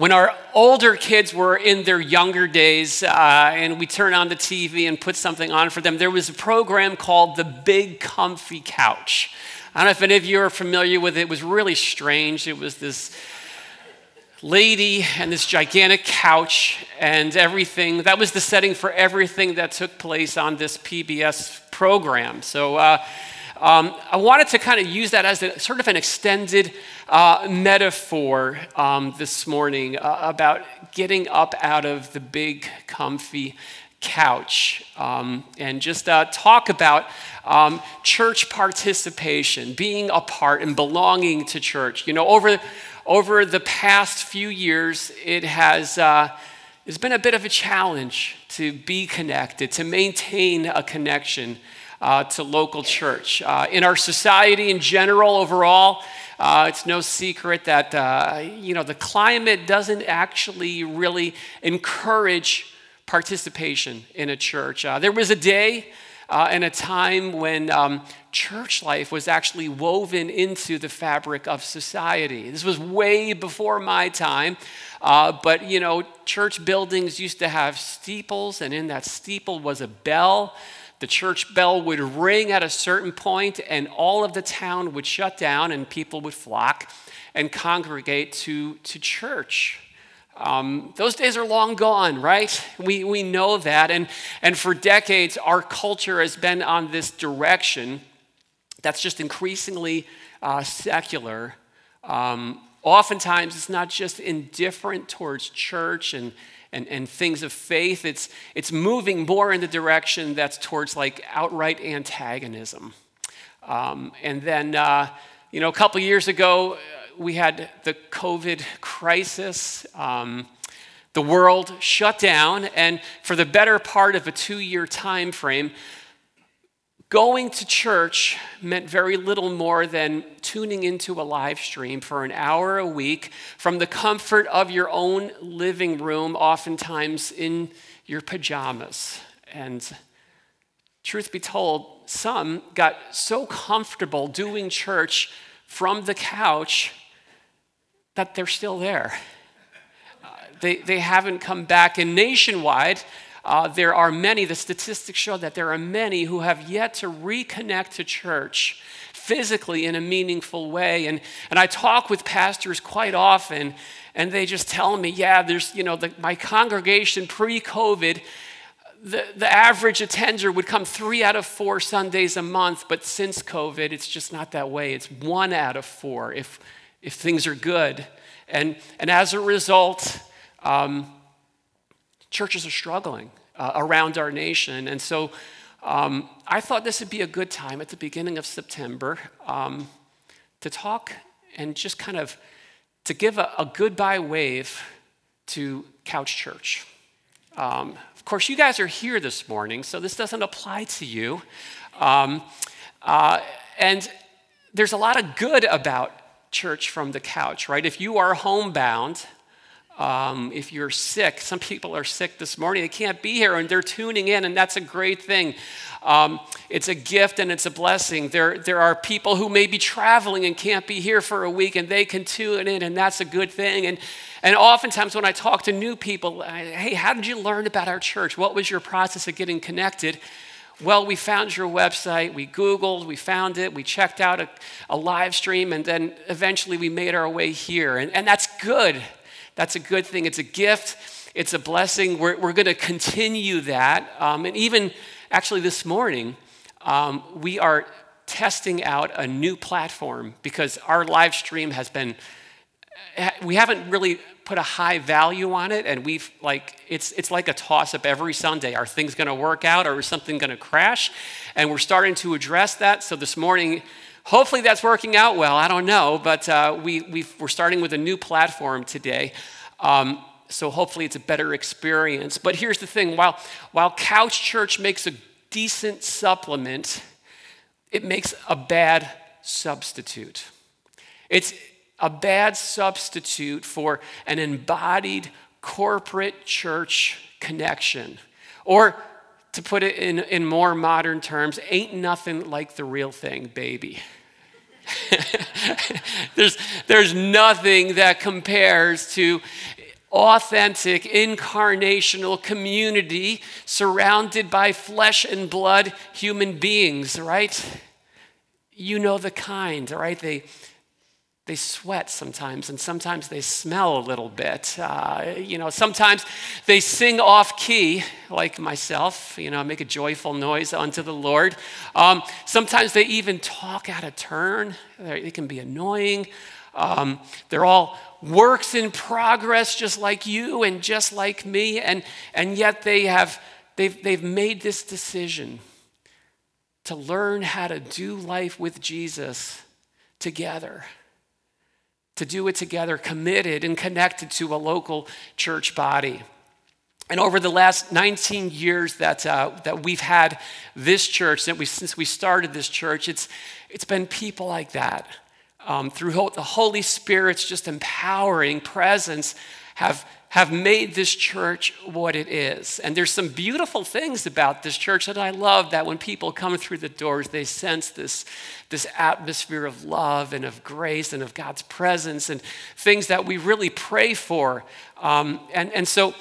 When our older kids were in their younger days uh, and we turn on the TV and put something on for them, there was a program called The Big Comfy Couch. I don't know if any of you are familiar with it. It was really strange. It was this lady and this gigantic couch and everything. That was the setting for everything that took place on this PBS program. So uh, um, I wanted to kind of use that as a, sort of an extended uh, metaphor um, this morning uh, about getting up out of the big, comfy couch um, and just uh, talk about um, church participation, being a part and belonging to church. You know, over, over the past few years, it has uh, it's been a bit of a challenge to be connected, to maintain a connection uh, to local church. Uh, in our society in general, overall, uh, it's no secret that uh, you know the climate doesn't actually really encourage participation in a church. Uh, there was a day uh, and a time when um, church life was actually woven into the fabric of society. This was way before my time, uh, but you know, church buildings used to have steeples, and in that steeple was a bell. The church bell would ring at a certain point, and all of the town would shut down, and people would flock and congregate to, to church. Um, those days are long gone, right? We, we know that. And, and for decades, our culture has been on this direction that's just increasingly uh, secular. Um, oftentimes, it's not just indifferent towards church and and, and things of faith, it's, it's moving more in the direction that's towards like outright antagonism. Um, and then, uh, you know, a couple years ago, uh, we had the COVID crisis. Um, the world shut down, and for the better part of a two year time frame, Going to church meant very little more than tuning into a live stream for an hour a week from the comfort of your own living room, oftentimes in your pajamas. And truth be told, some got so comfortable doing church from the couch that they're still there. Uh, they, they haven't come back. And nationwide, uh, there are many, the statistics show that there are many who have yet to reconnect to church physically in a meaningful way. And, and I talk with pastors quite often, and they just tell me, yeah, there's, you know, the, my congregation pre COVID, the, the average attender would come three out of four Sundays a month, but since COVID, it's just not that way. It's one out of four if, if things are good. And, and as a result, um, churches are struggling uh, around our nation. And so um, I thought this would be a good time at the beginning of September um, to talk and just kind of to give a, a goodbye wave to Couch Church. Um, of course, you guys are here this morning, so this doesn't apply to you. Um, uh, and there's a lot of good about church from the couch, right? If you are homebound, um, if you're sick, some people are sick this morning, they can't be here and they're tuning in, and that's a great thing. Um, it's a gift and it's a blessing. There, there are people who may be traveling and can't be here for a week, and they can tune in, and that's a good thing. And, and oftentimes, when I talk to new people, I, hey, how did you learn about our church? What was your process of getting connected? Well, we found your website, we Googled, we found it, we checked out a, a live stream, and then eventually we made our way here. And, and that's good. That's a good thing. It's a gift, it's a blessing. We're, we're going to continue that. Um, and even actually this morning, um, we are testing out a new platform because our live stream has been, we haven't really put a high value on it and we've like it's it's like a toss up every sunday are things going to work out or is something going to crash and we're starting to address that so this morning Hopefully that's working out well. I don't know, but uh, we, we are starting with a new platform today. Um, so hopefully it's a better experience. But here's the thing while, while Couch Church makes a decent supplement, it makes a bad substitute. It's a bad substitute for an embodied corporate church connection. Or to put it in, in more modern terms, ain't nothing like the real thing, baby. there's, there's nothing that compares to authentic, incarnational community surrounded by flesh and blood human beings, right? You know the kind, right? They, they sweat sometimes, and sometimes they smell a little bit. Uh, you know, sometimes they sing off key, like myself, you know, make a joyful noise unto the Lord. Um, sometimes they even talk out of turn, they can be annoying. Um, they're all works in progress, just like you and just like me, and, and yet they have they've, they've made this decision to learn how to do life with Jesus together. To do it together, committed and connected to a local church body. And over the last 19 years that, uh, that we've had this church, that we, since we started this church, it's, it's been people like that um, through the Holy Spirit's just empowering presence, have, have made this church what it is. And there's some beautiful things about this church that I love that when people come through the doors, they sense this, this atmosphere of love and of grace and of God's presence and things that we really pray for. Um, and, and so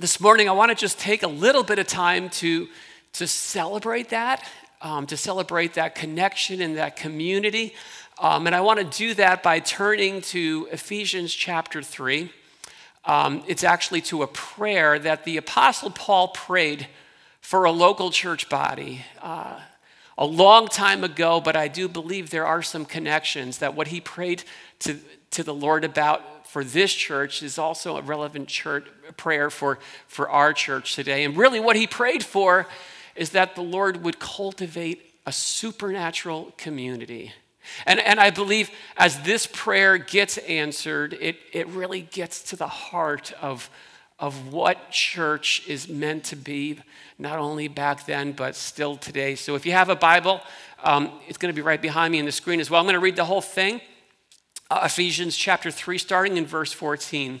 this morning, I want to just take a little bit of time to, to celebrate that, um, to celebrate that connection and that community. Um, and I want to do that by turning to Ephesians chapter 3. Um, it's actually to a prayer that the Apostle Paul prayed for a local church body uh, a long time ago, but I do believe there are some connections that what he prayed to, to the Lord about for this church is also a relevant church prayer for, for our church today. And really, what he prayed for is that the Lord would cultivate a supernatural community and, and I believe as this prayer gets answered, it, it really gets to the heart of, of what church is meant to be, not only back then, but still today. So if you have a Bible, um, it's going to be right behind me in the screen as well. I'm going to read the whole thing. Uh, Ephesians chapter 3, starting in verse 14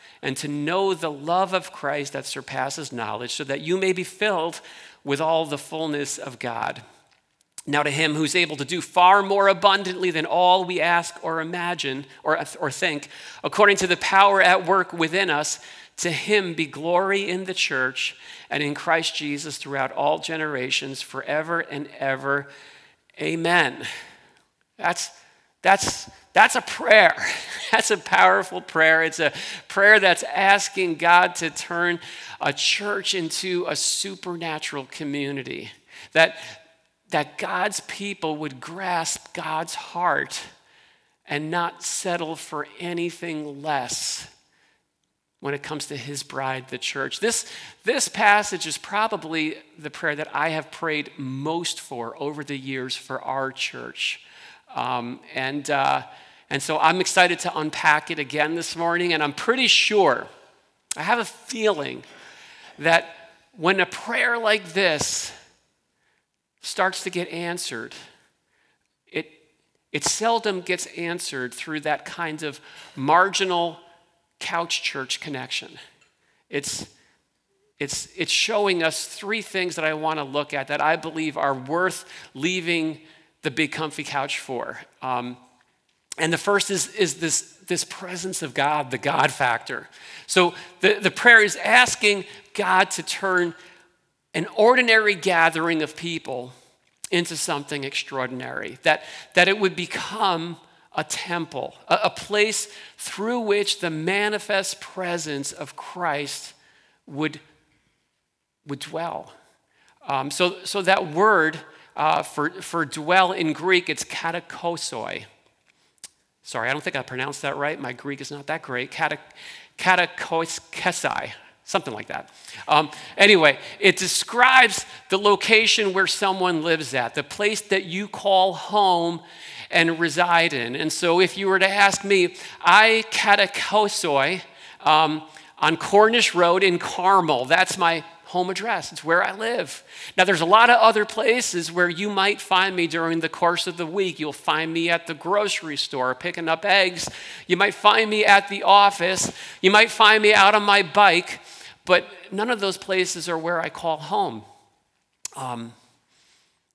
and to know the love of Christ that surpasses knowledge, so that you may be filled with all the fullness of God. Now, to him who's able to do far more abundantly than all we ask or imagine or, or think, according to the power at work within us, to him be glory in the church and in Christ Jesus throughout all generations, forever and ever. Amen. That's, that's, that's a prayer. That's a powerful prayer. It's a prayer that's asking God to turn a church into a supernatural community. That, that God's people would grasp God's heart and not settle for anything less when it comes to his bride, the church. This, this passage is probably the prayer that I have prayed most for over the years for our church. Um, and uh, and so I'm excited to unpack it again this morning, and I'm pretty sure, I have a feeling that when a prayer like this starts to get answered, it, it seldom gets answered through that kind of marginal couch church connection. It's, it's, it's showing us three things that I want to look at that I believe are worth leaving the big comfy couch for. Um, and the first is, is this, this presence of God, the God factor. So the, the prayer is asking God to turn an ordinary gathering of people into something extraordinary, that, that it would become a temple, a, a place through which the manifest presence of Christ would, would dwell. Um, so, so that word uh, for, for dwell in Greek, it's katakosoi. Sorry, I don't think I pronounced that right. My Greek is not that great. Katakoiskesai, something like that. Um, anyway, it describes the location where someone lives at, the place that you call home and reside in. And so if you were to ask me, I katakosoi, um, on Cornish Road in Carmel. That's my home address. It's where I live. Now, there's a lot of other places where you might find me during the course of the week. You'll find me at the grocery store picking up eggs. You might find me at the office. You might find me out on my bike. But none of those places are where I call home. Um,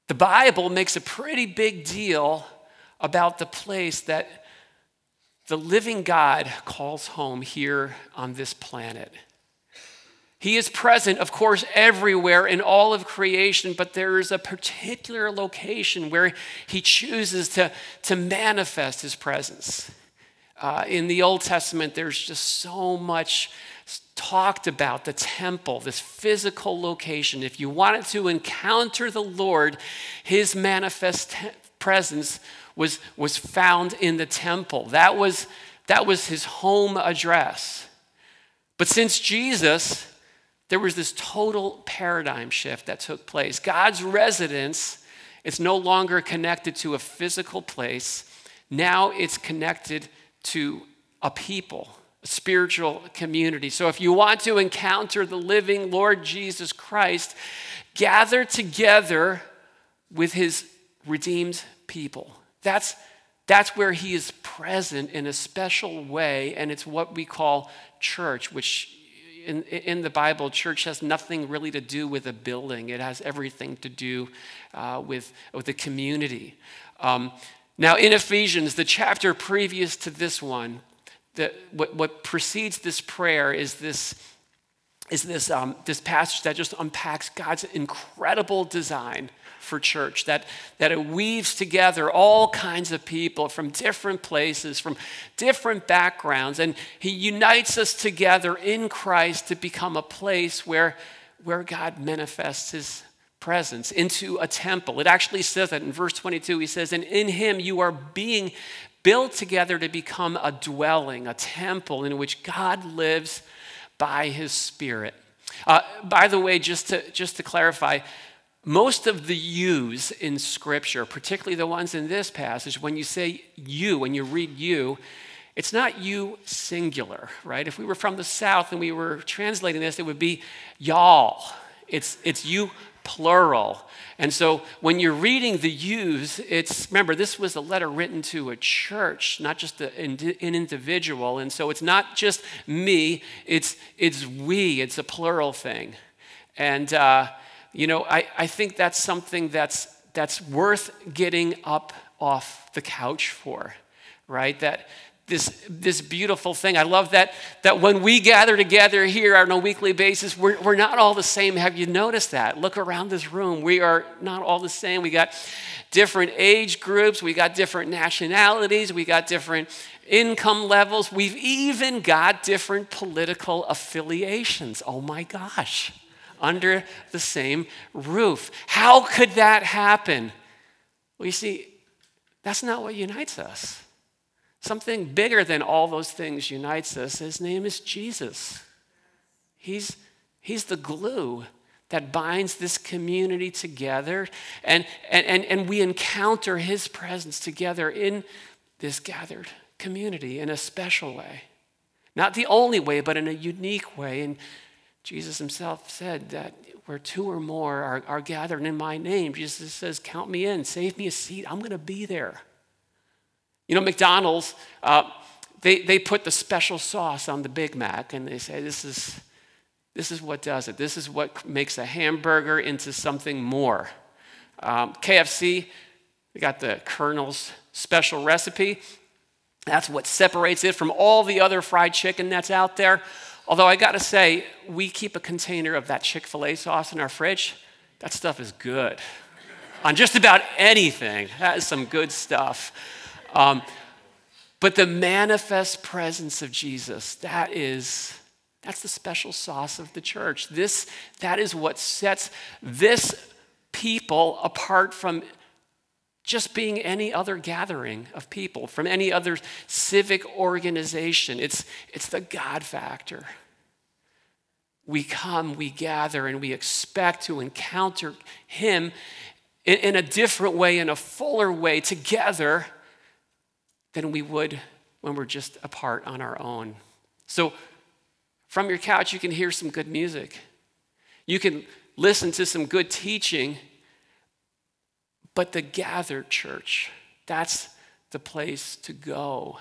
the Bible makes a pretty big deal about the place that the living God calls home here on this planet. He is present, of course, everywhere in all of creation, but there is a particular location where he chooses to, to manifest his presence. Uh, in the Old Testament, there's just so much talked about the temple, this physical location. If you wanted to encounter the Lord, his manifest te- presence was, was found in the temple. That was, that was his home address. But since Jesus, there was this total paradigm shift that took place. God's residence is no longer connected to a physical place, now it's connected to a people, a spiritual community. So if you want to encounter the living Lord Jesus Christ, gather together with his redeemed people. That's, that's where he is present in a special way, and it's what we call church, which in, in the Bible, church has nothing really to do with a building. It has everything to do uh, with, with the community. Um, now, in Ephesians, the chapter previous to this one, the, what, what precedes this prayer is this, is this, um, this passage that just unpacks God's incredible design for church, that, that it weaves together all kinds of people from different places, from different backgrounds, and He unites us together in Christ to become a place where, where God manifests His presence into a temple. It actually says that in verse 22. He says, And in Him you are being built together to become a dwelling, a temple in which God lives by His Spirit. Uh, by the way, just to, just to clarify, most of the yous in Scripture, particularly the ones in this passage, when you say you, when you read you, it's not you singular, right? If we were from the South and we were translating this, it would be y'all. It's, it's you plural. And so when you're reading the yous, it's, remember, this was a letter written to a church, not just a, an individual. And so it's not just me, it's, it's we, it's a plural thing. And, uh, you know, I, I think that's something that's, that's worth getting up off the couch for, right? That this, this beautiful thing. I love that, that when we gather together here on a weekly basis, we're, we're not all the same. Have you noticed that? Look around this room. We are not all the same. We got different age groups, we got different nationalities, we got different income levels, we've even got different political affiliations. Oh my gosh under the same roof. How could that happen? Well, you see, that's not what unites us. Something bigger than all those things unites us. His name is Jesus. He's, he's the glue that binds this community together, and, and, and we encounter his presence together in this gathered community in a special way. Not the only way, but in a unique way. And Jesus himself said that where two or more are, are gathered in my name, Jesus says, Count me in, save me a seat, I'm going to be there. You know, McDonald's, uh, they, they put the special sauce on the Big Mac and they say, this is, this is what does it. This is what makes a hamburger into something more. Um, KFC, they got the Colonel's special recipe. That's what separates it from all the other fried chicken that's out there. Although I gotta say, we keep a container of that Chick fil A sauce in our fridge. That stuff is good. On just about anything, that is some good stuff. Um, but the manifest presence of Jesus, that is, that's the special sauce of the church. This, that is what sets this people apart from just being any other gathering of people, from any other civic organization. It's, it's the God factor. We come, we gather, and we expect to encounter Him in, in a different way, in a fuller way, together than we would when we're just apart on our own. So, From your couch, you can hear some good music. You can listen to some good teaching. But the gathered church, that's the place to go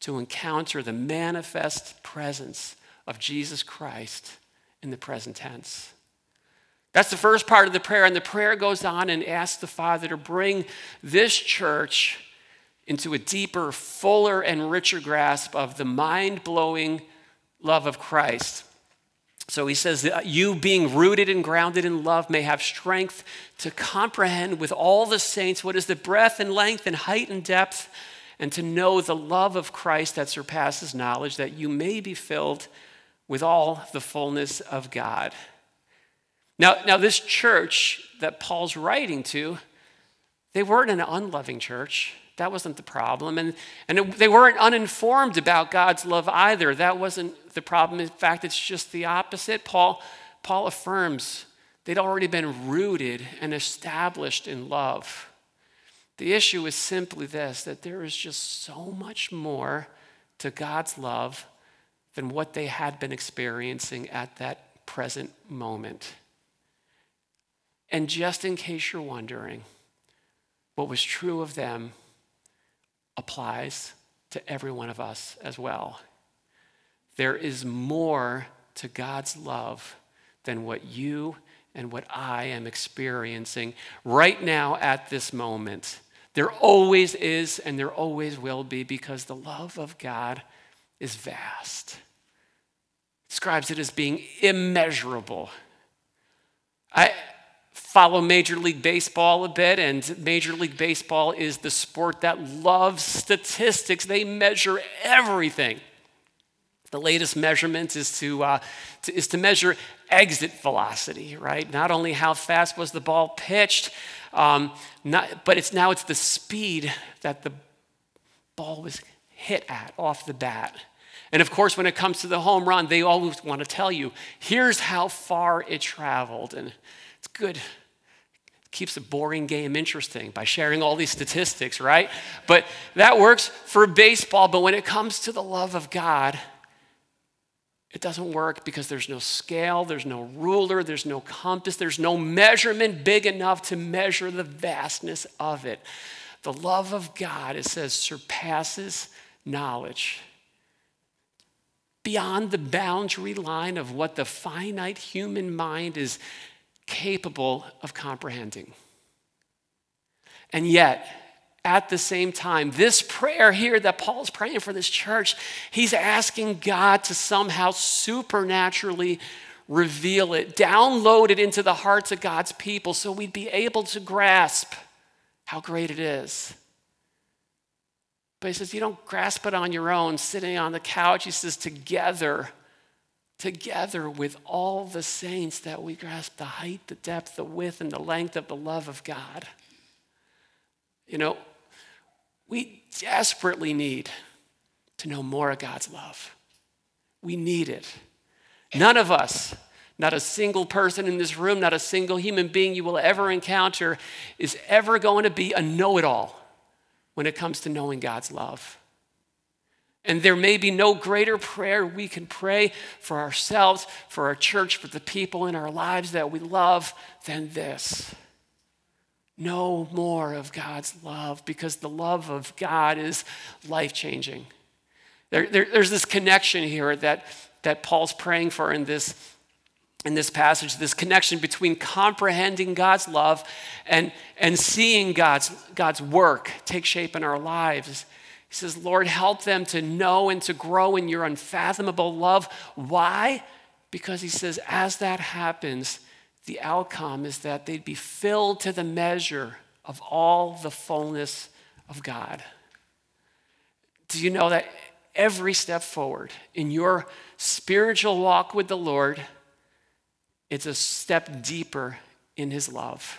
to encounter the manifest presence of Jesus Christ in the present tense. That's the first part of the prayer. And the prayer goes on and asks the Father to bring this church into a deeper, fuller, and richer grasp of the mind blowing love of Christ. So he says that uh, you, being rooted and grounded in love, may have strength to comprehend with all the saints what is the breadth and length and height and depth, and to know the love of Christ that surpasses knowledge, that you may be filled with all the fullness of God. Now, now this church that Paul's writing to, they weren't an unloving church. That wasn't the problem. And, and it, they weren't uninformed about God's love either. That wasn't the problem. In fact, it's just the opposite. Paul, Paul affirms they'd already been rooted and established in love. The issue is simply this that there is just so much more to God's love than what they had been experiencing at that present moment. And just in case you're wondering, what was true of them applies to every one of us as well. There is more to God's love than what you and what I am experiencing right now at this moment. There always is and there always will be because the love of God is vast. Describes it as being immeasurable. I, follow Major League Baseball a bit, and Major League Baseball is the sport that loves statistics. They measure everything. The latest measurement is to, uh, to, is to measure exit velocity, right? Not only how fast was the ball pitched, um, not, but it's now it's the speed that the ball was hit at off the bat. And of course, when it comes to the home run, they always want to tell you, here's how far it traveled. And it's good keeps a boring game interesting by sharing all these statistics, right? But that works for baseball. But when it comes to the love of God, it doesn't work because there's no scale, there's no ruler, there's no compass, there's no measurement big enough to measure the vastness of it. The love of God, it says, surpasses knowledge. Beyond the boundary line of what the finite human mind is capable of comprehending. And yet, at the same time, this prayer here that Paul's praying for this church, he's asking God to somehow supernaturally reveal it, download it into the hearts of God's people so we'd be able to grasp how great it is. But he says, You don't grasp it on your own, sitting on the couch. He says, Together, together with all the saints that we grasp the height, the depth, the width, and the length of the love of God. You know, we desperately need to know more of God's love. We need it. None of us, not a single person in this room, not a single human being you will ever encounter, is ever going to be a know it all when it comes to knowing God's love. And there may be no greater prayer we can pray for ourselves, for our church, for the people in our lives that we love than this. No more of God's love because the love of God is life changing. There, there, there's this connection here that, that Paul's praying for in this, in this passage this connection between comprehending God's love and, and seeing God's, God's work take shape in our lives he says, Lord, help them to know and to grow in your unfathomable love. Why? Because he says, as that happens, the outcome is that they'd be filled to the measure of all the fullness of God. Do you know that every step forward in your spiritual walk with the Lord, it's a step deeper in his love?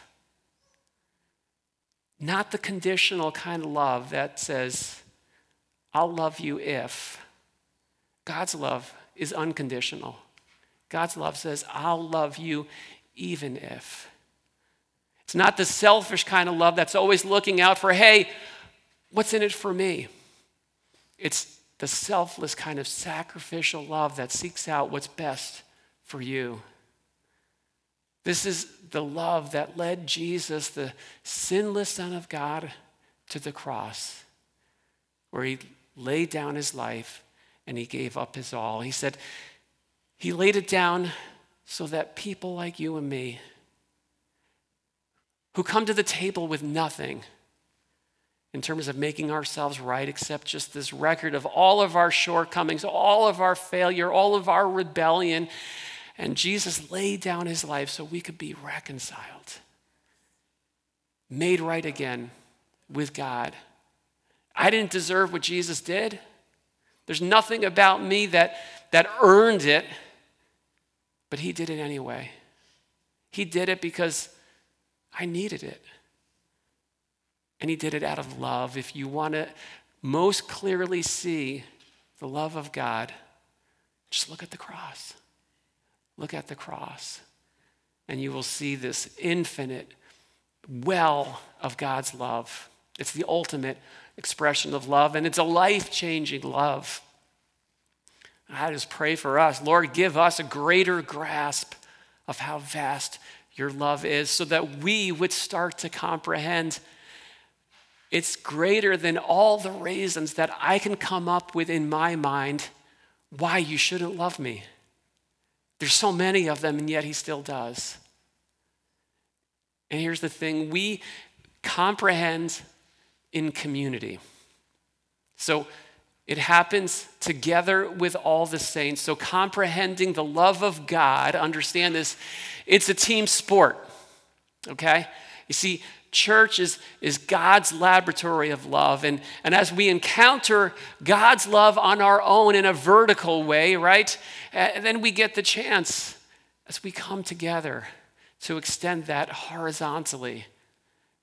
Not the conditional kind of love that says, I'll love you if. God's love is unconditional. God's love says, I'll love you even if. It's not the selfish kind of love that's always looking out for, hey, what's in it for me? It's the selfless kind of sacrificial love that seeks out what's best for you. This is the love that led Jesus, the sinless Son of God, to the cross, where he laid down his life and he gave up his all. He said, He laid it down so that people like you and me, who come to the table with nothing, in terms of making ourselves right, except just this record of all of our shortcomings, all of our failure, all of our rebellion. And Jesus laid down his life so we could be reconciled, made right again with God. I didn't deserve what Jesus did. There's nothing about me that, that earned it, but he did it anyway. He did it because I needed it. And he did it out of love. If you want to most clearly see the love of God, just look at the cross. Look at the cross. And you will see this infinite well of God's love. It's the ultimate expression of love, and it's a life changing love. I just pray for us. Lord, give us a greater grasp of how vast your love is so that we would start to comprehend it's greater than all the reasons that I can come up with in my mind why you shouldn't love me. There's so many of them, and yet he still does. And here's the thing we comprehend in community. So it happens together with all the saints. So comprehending the love of God, understand this, it's a team sport, okay? You see, church is, is God's laboratory of love. And, and as we encounter God's love on our own in a vertical way, right, uh, then we get the chance as we come together to extend that horizontally,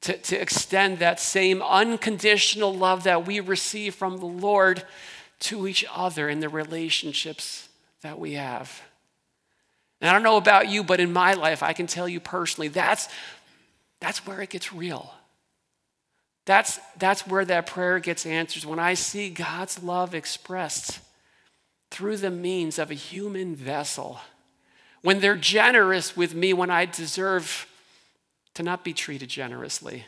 to, to extend that same unconditional love that we receive from the Lord to each other in the relationships that we have. And I don't know about you, but in my life, I can tell you personally, that's that's where it gets real. That's, that's where that prayer gets answered. When I see God's love expressed through the means of a human vessel, when they're generous with me when I deserve to not be treated generously,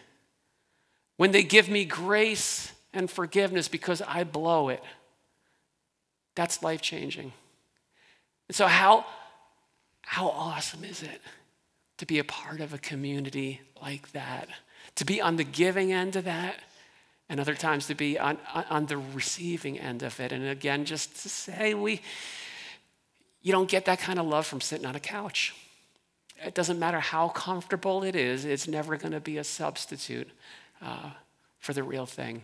when they give me grace and forgiveness because I blow it, that's life changing. And so, how, how awesome is it to be a part of a community like that, to be on the giving end of that, and other times to be on, on the receiving end of it. And again, just to say, we, you don't get that kind of love from sitting on a couch. It doesn't matter how comfortable it is, it's never going to be a substitute uh, for the real thing.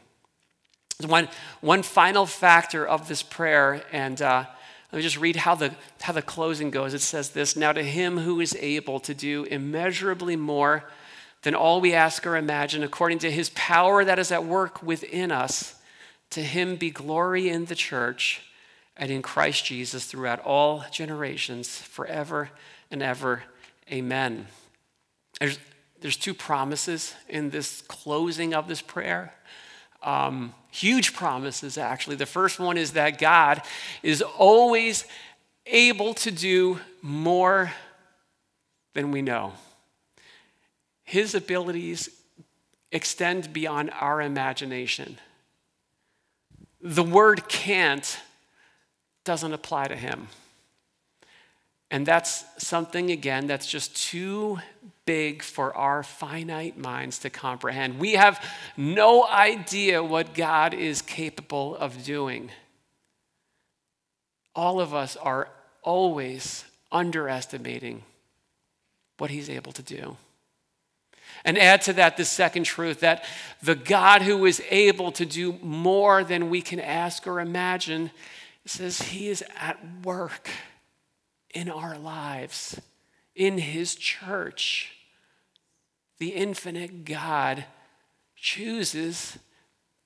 One, one final factor of this prayer, and uh, let me just read how the, how the closing goes. It says this Now to him who is able to do immeasurably more than all we ask or imagine, according to his power that is at work within us. To him be glory in the church and in Christ Jesus throughout all generations, forever and ever. Amen. There's, there's two promises in this closing of this prayer. Um, huge promises, actually. The first one is that God is always able to do more than we know. His abilities extend beyond our imagination. The word can't doesn't apply to him. And that's something, again, that's just too big for our finite minds to comprehend. We have no idea what God is capable of doing. All of us are always underestimating what He's able to do. And add to that the second truth that the God who is able to do more than we can ask or imagine says he is at work in our lives, in his church. The infinite God chooses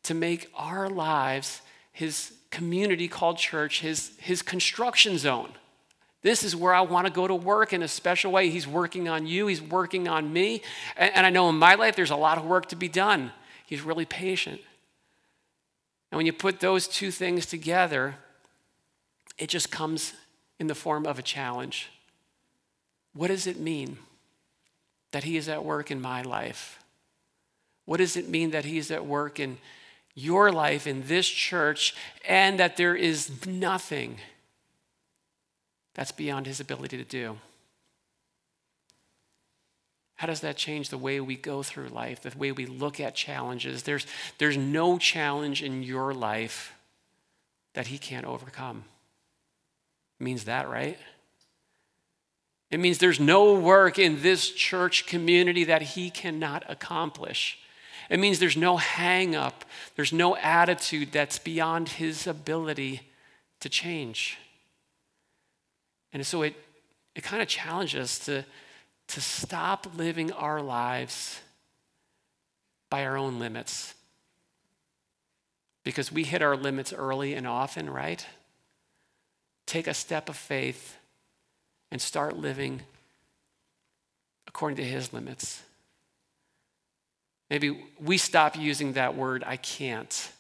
to make our lives, his community called church, his, his construction zone. This is where I want to go to work in a special way. He's working on you, He's working on me. And, and I know in my life there's a lot of work to be done. He's really patient. And when you put those two things together, it just comes in the form of a challenge. What does it mean that He is at work in my life? What does it mean that He's at work in your life, in this church, and that there is nothing that's beyond His ability to do? How does that change the way we go through life, the way we look at challenges? There's, there's no challenge in your life that He can't overcome. It means that, right? It means there's no work in this church community that He cannot accomplish. It means there's no hang up, there's no attitude that's beyond His ability to change. And so it, it kind of challenges us to to stop living our lives by our own limits. Because we hit our limits early and often, right? Take a step of faith and start living according to his limits. Maybe we stop using that word, I can't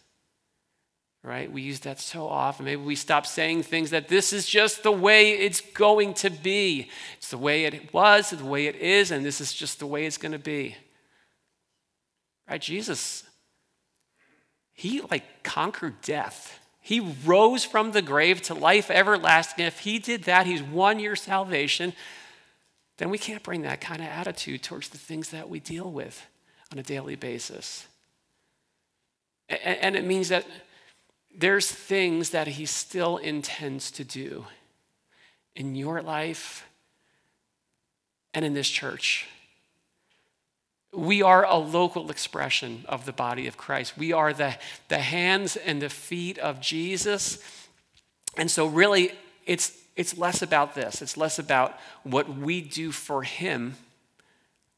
right? We use that so often. Maybe we stop saying things that this is just the way it's going to be. It's the way it was, the way it is, and this is just the way it's going to be. Right? Jesus, he like conquered death. He rose from the grave to life everlasting. If he did that, he's won your salvation. Then we can't bring that kind of attitude towards the things that we deal with on a daily basis. And it means that there's things that he still intends to do in your life and in this church. We are a local expression of the body of Christ. We are the, the hands and the feet of Jesus. And so, really, it's, it's less about this. It's less about what we do for Him,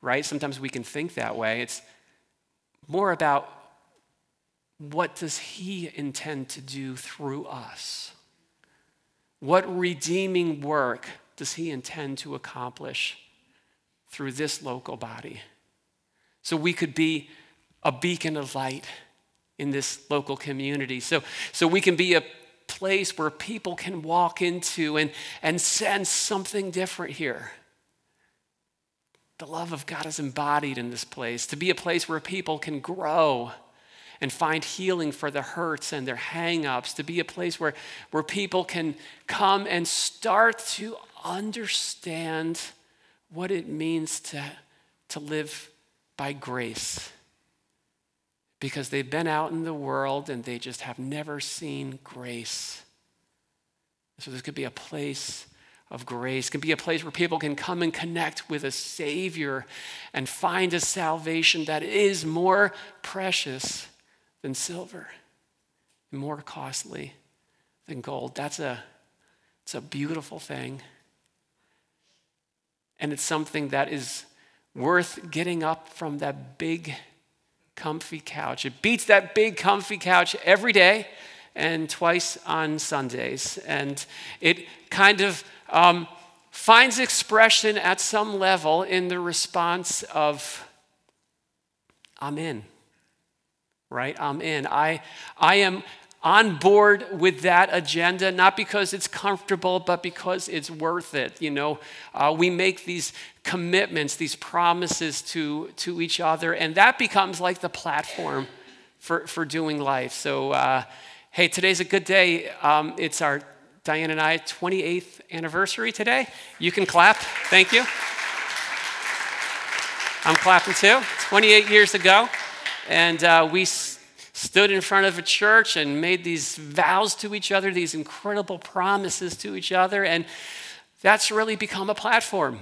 right? Sometimes we can think that way. It's more about what does he intend to do through us? What redeeming work does he intend to accomplish through this local body? So we could be a beacon of light in this local community. So, so we can be a place where people can walk into and, and sense something different here. The love of God is embodied in this place, to be a place where people can grow and find healing for the hurts and their hangups, to be a place where, where people can come and start to understand what it means to, to live by grace. Because they've been out in the world and they just have never seen grace. So this could be a place of grace, can be a place where people can come and connect with a Savior and find a salvation that is more precious than silver more costly than gold. That's a, it's a beautiful thing. And it's something that is worth getting up from that big, comfy couch. It beats that big, comfy couch every day and twice on Sundays. And it kind of um, finds expression at some level in the response of, I'm in right? I'm in. I, I am on board with that agenda, not because it's comfortable, but because it's worth it. You know, uh, we make these commitments, these promises to, to each other, and that becomes like the platform for, for doing life. So, uh, hey, today's a good day. Um, it's our Diane and I 28th anniversary today. You can clap. Thank you. I'm clapping too. 28 years ago. And uh, we stood in front of a church and made these vows to each other, these incredible promises to each other. And that's really become a platform.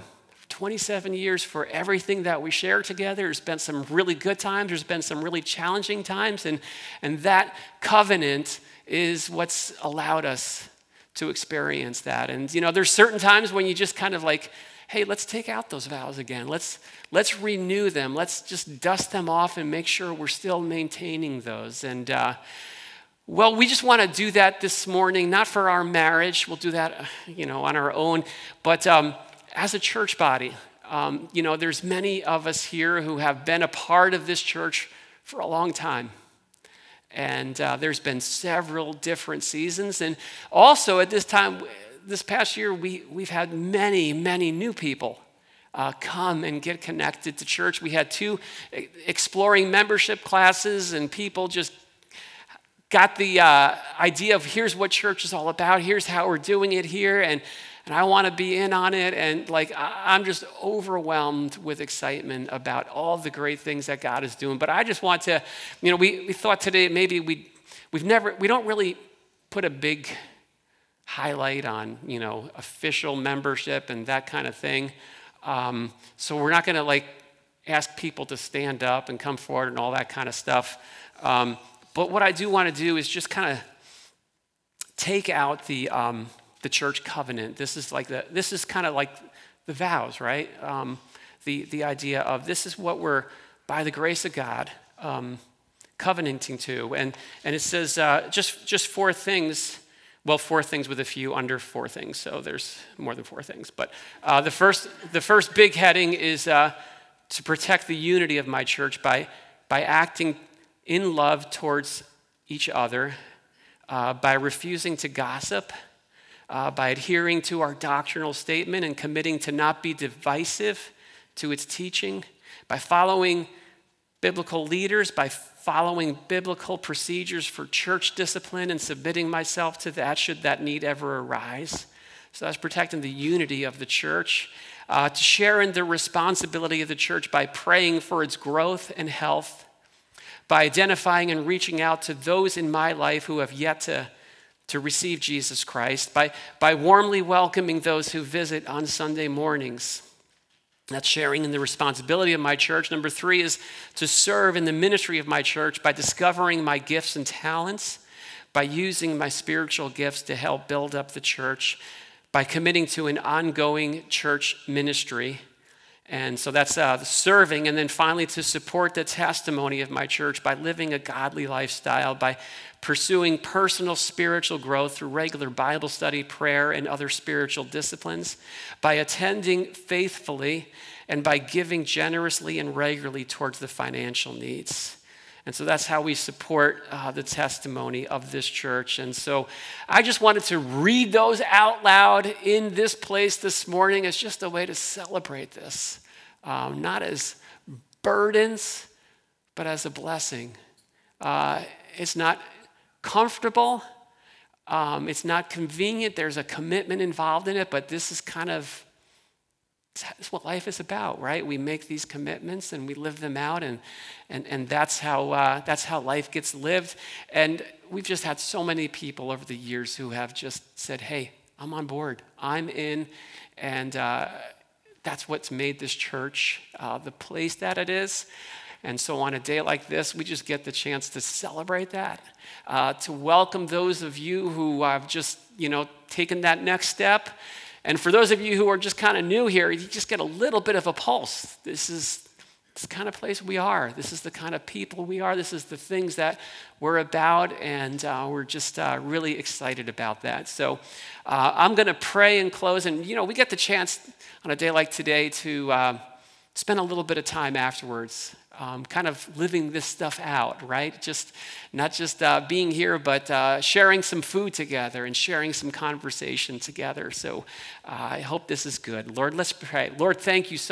27 years for everything that we share together. There's been some really good times, there's been some really challenging times, and, and that covenant is what's allowed us to experience that. And you know, there's certain times when you just kind of like hey, let's take out those vows again. Let's, let's renew them. Let's just dust them off and make sure we're still maintaining those. And, uh, well, we just want to do that this morning, not for our marriage. We'll do that, you know, on our own. But um, as a church body, um, you know, there's many of us here who have been a part of this church for a long time. And uh, there's been several different seasons. And also at this time, this past year, we, we've had many, many new people uh, come and get connected to church. We had two exploring membership classes, and people just got the uh, idea of here's what church is all about, here's how we're doing it here, and, and I want to be in on it. And like, I'm just overwhelmed with excitement about all the great things that God is doing. But I just want to, you know, we, we thought today maybe we, we've never, we don't really put a big highlight on, you know, official membership and that kind of thing. Um, so we're not going to like ask people to stand up and come forward and all that kind of stuff. Um, but what I do want to do is just kind of take out the, um, the church covenant. This is like the, this is kind of like the vows, right? Um, the, the idea of this is what we're, by the grace of God, um, covenanting to. And, and it says uh, just, just four things well, four things with a few under four things, so there's more than four things. But uh, the, first, the first big heading is uh, to protect the unity of my church by, by acting in love towards each other, uh, by refusing to gossip, uh, by adhering to our doctrinal statement and committing to not be divisive to its teaching, by following biblical leaders, by following biblical procedures for church discipline and submitting myself to that should that need ever arise. So that's protecting the unity of the church. Uh, to share in the responsibility of the church by praying for its growth and health, by identifying and reaching out to those in my life who have yet to, to receive Jesus Christ, by, by warmly welcoming those who visit on Sunday mornings that's sharing in the responsibility of my church. Number three is to serve in the ministry of my church by discovering my gifts and talents, by using my spiritual gifts to help build up the church, by committing to an ongoing church ministry. And so that's uh, serving. And then finally, to support the testimony of my church by living a godly lifestyle, by pursuing personal spiritual growth through regular Bible study, prayer, and other spiritual disciplines, by attending faithfully, and by giving generously and regularly towards the financial needs. And so that's how we support uh, the testimony of this church. And so I just wanted to read those out loud in this place this morning as just a way to celebrate this, um, not as burdens, but as a blessing. Uh, it's not comfortable. Um, it's not convenient. There's a commitment involved in it, but this is kind of that's what life is about, right? We make these commitments and we live them out, and, and, and that's, how, uh, that's how life gets lived. And we've just had so many people over the years who have just said, hey, I'm on board, I'm in, and uh, that's what's made this church uh, the place that it is. And so on a day like this, we just get the chance to celebrate that, uh, to welcome those of you who have just, you know, taken that next step. And for those of you who are just kind of new here, you just get a little bit of a pulse. This is this kind of place we are. This is the kind of people we are. This is the things that we're about, and uh, we're just uh, really excited about that. So uh, I'm going to pray and close. And, you know, we get the chance on a day like today to uh, spend a little bit of time afterwards um, kind of living this stuff out, right? Just not just uh, being here, but uh, sharing some food together and sharing some conversation together. So uh, I hope this is good. Lord, let's pray. Lord, thank you so